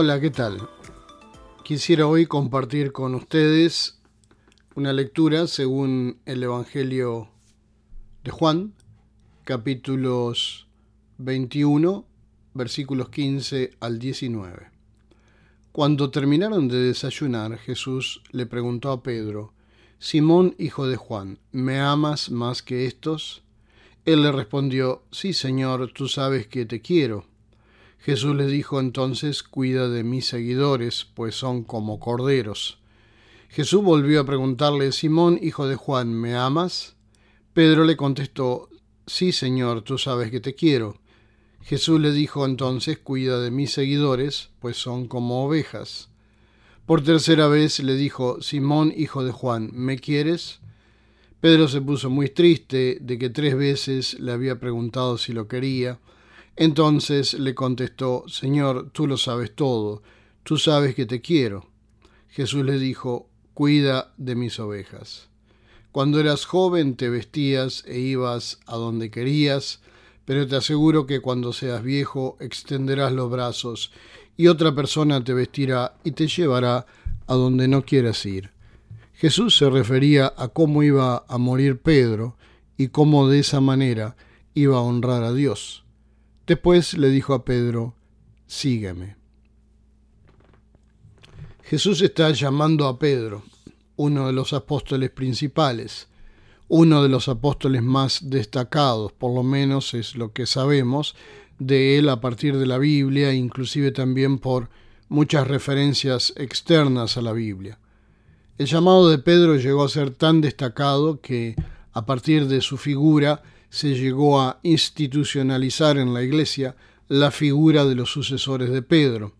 Hola, ¿qué tal? Quisiera hoy compartir con ustedes una lectura según el Evangelio de Juan, capítulos 21, versículos 15 al 19. Cuando terminaron de desayunar, Jesús le preguntó a Pedro, Simón, hijo de Juan, ¿me amas más que estos? Él le respondió, Sí, Señor, tú sabes que te quiero. Jesús le dijo entonces, Cuida de mis seguidores, pues son como corderos. Jesús volvió a preguntarle, Simón, hijo de Juan, ¿me amas? Pedro le contestó, Sí, Señor, tú sabes que te quiero. Jesús le dijo entonces, Cuida de mis seguidores, pues son como ovejas. Por tercera vez le dijo, Simón, hijo de Juan, ¿me quieres? Pedro se puso muy triste de que tres veces le había preguntado si lo quería. Entonces le contestó, Señor, tú lo sabes todo, tú sabes que te quiero. Jesús le dijo, Cuida de mis ovejas. Cuando eras joven te vestías e ibas a donde querías, pero te aseguro que cuando seas viejo extenderás los brazos y otra persona te vestirá y te llevará a donde no quieras ir. Jesús se refería a cómo iba a morir Pedro y cómo de esa manera iba a honrar a Dios. Después le dijo a Pedro, sígueme. Jesús está llamando a Pedro, uno de los apóstoles principales, uno de los apóstoles más destacados, por lo menos es lo que sabemos, de él a partir de la Biblia, inclusive también por muchas referencias externas a la Biblia. El llamado de Pedro llegó a ser tan destacado que, a partir de su figura, se llegó a institucionalizar en la Iglesia la figura de los sucesores de Pedro.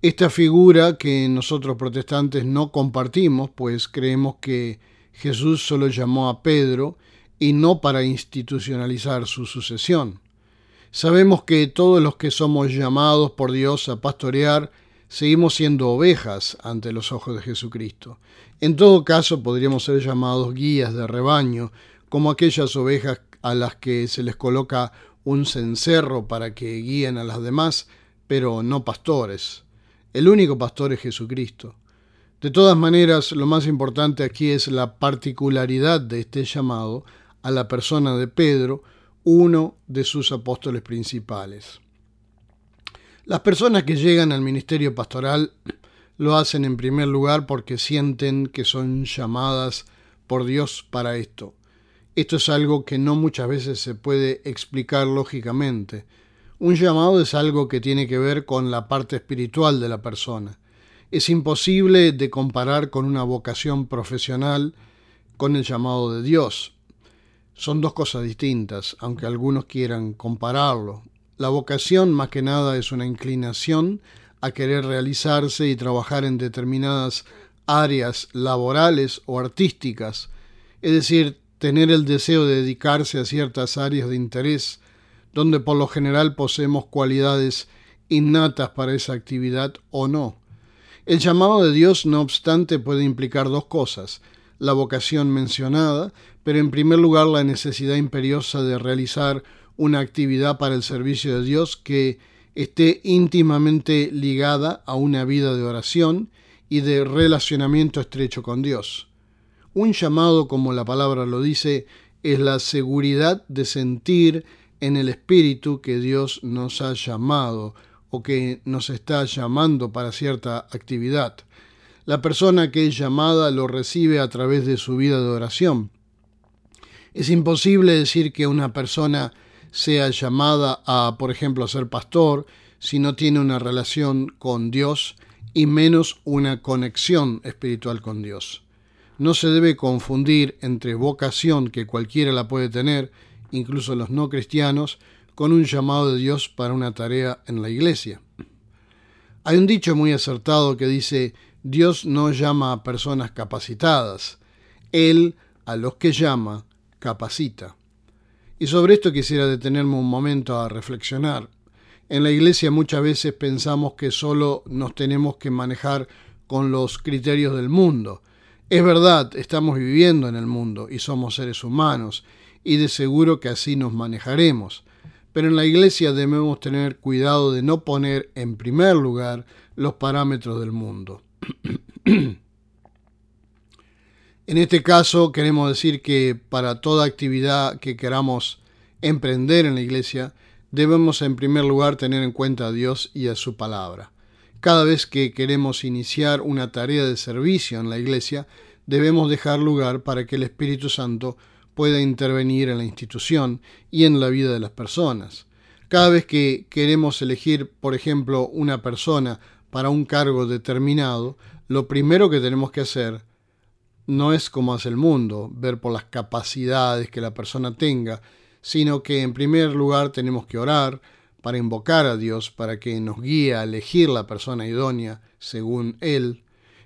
Esta figura que nosotros protestantes no compartimos, pues creemos que Jesús solo llamó a Pedro y no para institucionalizar su sucesión. Sabemos que todos los que somos llamados por Dios a pastorear seguimos siendo ovejas ante los ojos de Jesucristo. En todo caso podríamos ser llamados guías de rebaño, como aquellas ovejas a las que se les coloca un cencerro para que guíen a las demás, pero no pastores. El único pastor es Jesucristo. De todas maneras, lo más importante aquí es la particularidad de este llamado a la persona de Pedro, uno de sus apóstoles principales. Las personas que llegan al ministerio pastoral lo hacen en primer lugar porque sienten que son llamadas por Dios para esto. Esto es algo que no muchas veces se puede explicar lógicamente. Un llamado es algo que tiene que ver con la parte espiritual de la persona. Es imposible de comparar con una vocación profesional con el llamado de Dios. Son dos cosas distintas, aunque algunos quieran compararlo. La vocación más que nada es una inclinación a querer realizarse y trabajar en determinadas áreas laborales o artísticas, es decir, tener el deseo de dedicarse a ciertas áreas de interés donde por lo general poseemos cualidades innatas para esa actividad o no. El llamado de Dios, no obstante, puede implicar dos cosas la vocación mencionada, pero en primer lugar la necesidad imperiosa de realizar una actividad para el servicio de Dios que esté íntimamente ligada a una vida de oración y de relacionamiento estrecho con Dios. Un llamado, como la palabra lo dice, es la seguridad de sentir en el Espíritu que Dios nos ha llamado o que nos está llamando para cierta actividad. La persona que es llamada lo recibe a través de su vida de oración. Es imposible decir que una persona sea llamada a, por ejemplo, a ser pastor si no tiene una relación con Dios y menos una conexión espiritual con Dios. No se debe confundir entre vocación, que cualquiera la puede tener, incluso los no cristianos, con un llamado de Dios para una tarea en la iglesia. Hay un dicho muy acertado que dice, Dios no llama a personas capacitadas, Él a los que llama capacita. Y sobre esto quisiera detenerme un momento a reflexionar. En la iglesia muchas veces pensamos que solo nos tenemos que manejar con los criterios del mundo. Es verdad, estamos viviendo en el mundo y somos seres humanos, y de seguro que así nos manejaremos. pero en la iglesia debemos tener cuidado de no poner en primer lugar los parámetros del mundo. en este caso queremos decir que para toda actividad que queramos emprender en la iglesia, debemos en primer lugar tener en cuenta a Dios y a su palabra. Cada vez que queremos iniciar una tarea de servicio en la iglesia, debemos dejar lugar para que el Espíritu Santo pueda intervenir en la institución y en la vida de las personas. Cada vez que queremos elegir, por ejemplo, una persona para un cargo determinado, lo primero que tenemos que hacer no es como hace el mundo, ver por las capacidades que la persona tenga, sino que en primer lugar tenemos que orar para invocar a Dios para que nos guíe a elegir la persona idónea según Él.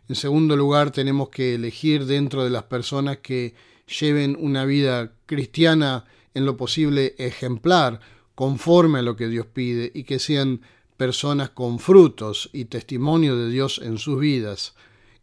En segundo lugar tenemos que elegir dentro de las personas que lleven una vida cristiana en lo posible ejemplar, conforme a lo que Dios pide, y que sean personas con frutos y testimonio de Dios en sus vidas.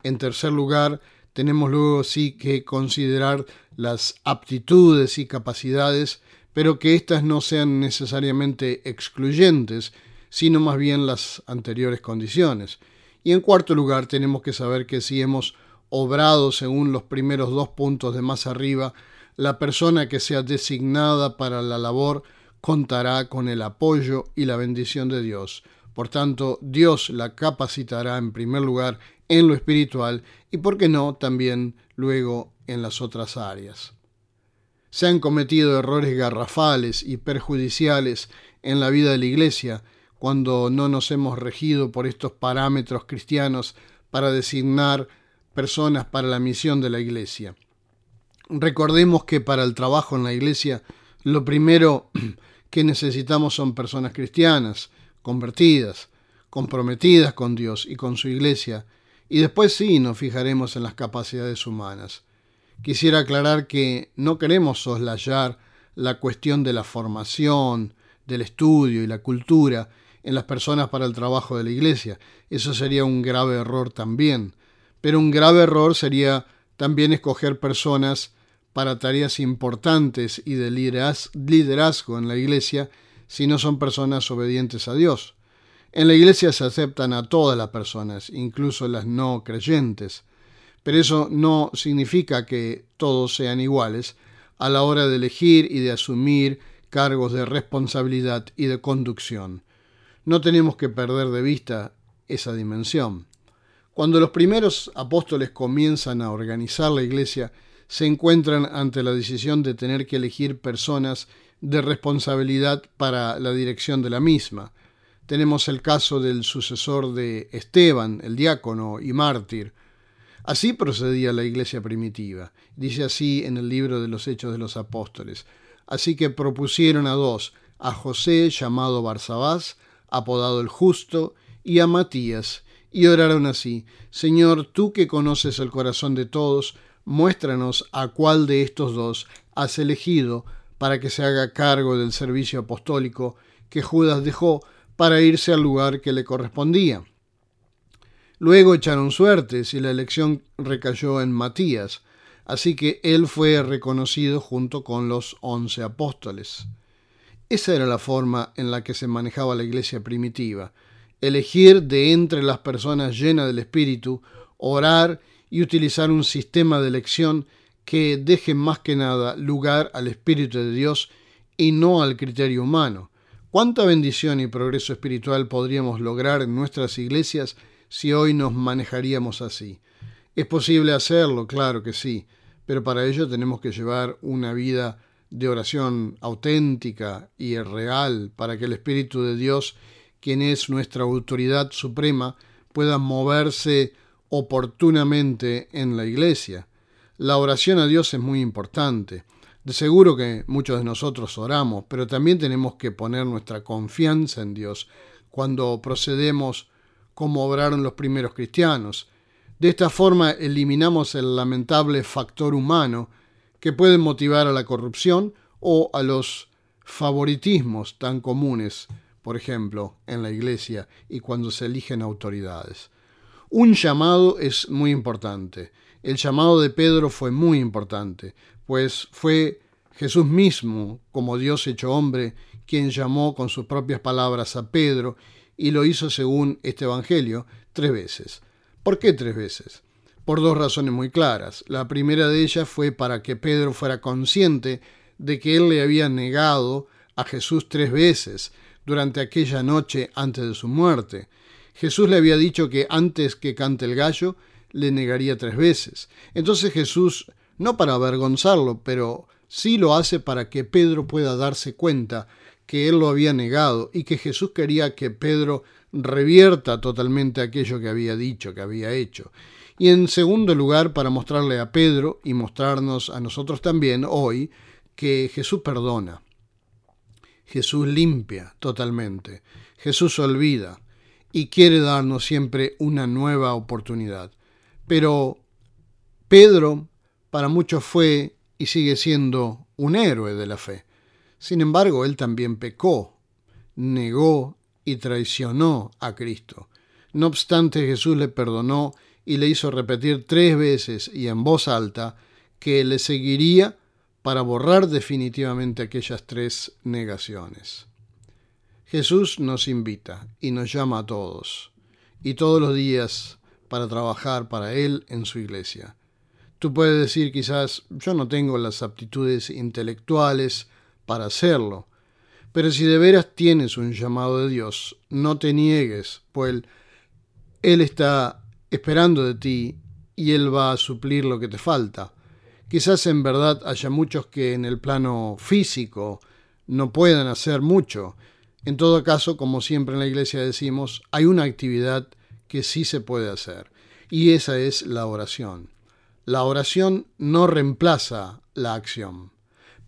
En tercer lugar, tenemos luego sí que considerar las aptitudes y capacidades, pero que éstas no sean necesariamente excluyentes, sino más bien las anteriores condiciones. Y en cuarto lugar, tenemos que saber que si hemos obrado según los primeros dos puntos de más arriba, la persona que sea designada para la labor contará con el apoyo y la bendición de Dios. Por tanto, Dios la capacitará en primer lugar en lo espiritual y, por qué no, también luego en las otras áreas. Se han cometido errores garrafales y perjudiciales en la vida de la Iglesia cuando no nos hemos regido por estos parámetros cristianos para designar personas para la misión de la iglesia. Recordemos que para el trabajo en la iglesia lo primero que necesitamos son personas cristianas, convertidas, comprometidas con Dios y con su iglesia, y después sí nos fijaremos en las capacidades humanas. Quisiera aclarar que no queremos soslayar la cuestión de la formación, del estudio y la cultura en las personas para el trabajo de la iglesia. Eso sería un grave error también pero un grave error sería también escoger personas para tareas importantes y de liderazgo en la iglesia si no son personas obedientes a Dios. En la iglesia se aceptan a todas las personas, incluso las no creyentes, pero eso no significa que todos sean iguales a la hora de elegir y de asumir cargos de responsabilidad y de conducción. No tenemos que perder de vista esa dimensión. Cuando los primeros apóstoles comienzan a organizar la iglesia, se encuentran ante la decisión de tener que elegir personas de responsabilidad para la dirección de la misma. Tenemos el caso del sucesor de Esteban, el diácono y mártir. Así procedía la iglesia primitiva. Dice así en el libro de los Hechos de los Apóstoles. Así que propusieron a dos, a José llamado Barsabás, apodado el justo, y a Matías, y oraron así, Señor, tú que conoces el corazón de todos, muéstranos a cuál de estos dos has elegido para que se haga cargo del servicio apostólico que Judas dejó para irse al lugar que le correspondía. Luego echaron suertes y la elección recayó en Matías, así que él fue reconocido junto con los once apóstoles. Esa era la forma en la que se manejaba la iglesia primitiva, elegir de entre las personas llenas del Espíritu, orar y utilizar un sistema de elección que deje más que nada lugar al Espíritu de Dios y no al criterio humano. ¿Cuánta bendición y progreso espiritual podríamos lograr en nuestras iglesias si hoy nos manejaríamos así? Es posible hacerlo, claro que sí, pero para ello tenemos que llevar una vida de oración auténtica y real para que el Espíritu de Dios quien es nuestra autoridad suprema, pueda moverse oportunamente en la iglesia. La oración a Dios es muy importante. De seguro que muchos de nosotros oramos, pero también tenemos que poner nuestra confianza en Dios cuando procedemos como obraron los primeros cristianos. De esta forma eliminamos el lamentable factor humano que puede motivar a la corrupción o a los favoritismos tan comunes por ejemplo, en la iglesia y cuando se eligen autoridades. Un llamado es muy importante. El llamado de Pedro fue muy importante, pues fue Jesús mismo, como Dios hecho hombre, quien llamó con sus propias palabras a Pedro y lo hizo según este Evangelio tres veces. ¿Por qué tres veces? Por dos razones muy claras. La primera de ellas fue para que Pedro fuera consciente de que él le había negado a Jesús tres veces durante aquella noche antes de su muerte. Jesús le había dicho que antes que cante el gallo, le negaría tres veces. Entonces Jesús, no para avergonzarlo, pero sí lo hace para que Pedro pueda darse cuenta que él lo había negado y que Jesús quería que Pedro revierta totalmente aquello que había dicho, que había hecho. Y en segundo lugar, para mostrarle a Pedro y mostrarnos a nosotros también hoy que Jesús perdona. Jesús limpia totalmente. Jesús olvida y quiere darnos siempre una nueva oportunidad. Pero Pedro para muchos fue y sigue siendo un héroe de la fe. Sin embargo, él también pecó, negó y traicionó a Cristo. No obstante, Jesús le perdonó y le hizo repetir tres veces y en voz alta que le seguiría para borrar definitivamente aquellas tres negaciones. Jesús nos invita y nos llama a todos, y todos los días para trabajar para Él en su iglesia. Tú puedes decir quizás, yo no tengo las aptitudes intelectuales para hacerlo, pero si de veras tienes un llamado de Dios, no te niegues, pues Él está esperando de ti y Él va a suplir lo que te falta. Quizás en verdad haya muchos que en el plano físico no puedan hacer mucho. En todo caso, como siempre en la iglesia decimos, hay una actividad que sí se puede hacer, y esa es la oración. La oración no reemplaza la acción,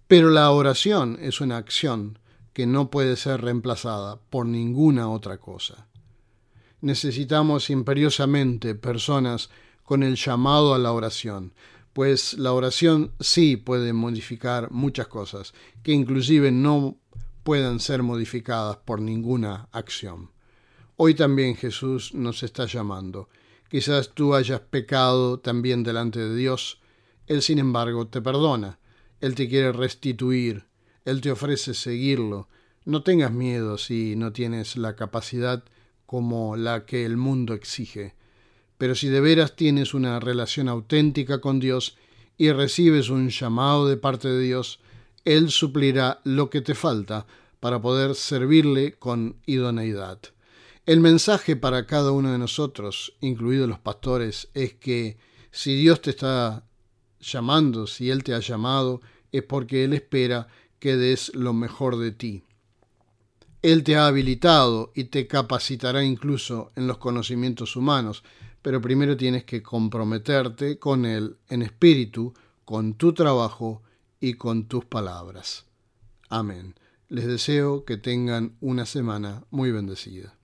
pero la oración es una acción que no puede ser reemplazada por ninguna otra cosa. Necesitamos imperiosamente personas con el llamado a la oración, pues la oración sí puede modificar muchas cosas, que inclusive no puedan ser modificadas por ninguna acción. Hoy también Jesús nos está llamando. Quizás tú hayas pecado también delante de Dios. Él, sin embargo, te perdona. Él te quiere restituir. Él te ofrece seguirlo. No tengas miedo si no tienes la capacidad como la que el mundo exige. Pero si de veras tienes una relación auténtica con Dios y recibes un llamado de parte de Dios, Él suplirá lo que te falta para poder servirle con idoneidad. El mensaje para cada uno de nosotros, incluidos los pastores, es que si Dios te está llamando, si Él te ha llamado, es porque Él espera que des lo mejor de ti. Él te ha habilitado y te capacitará incluso en los conocimientos humanos, pero primero tienes que comprometerte con Él en espíritu, con tu trabajo y con tus palabras. Amén. Les deseo que tengan una semana muy bendecida.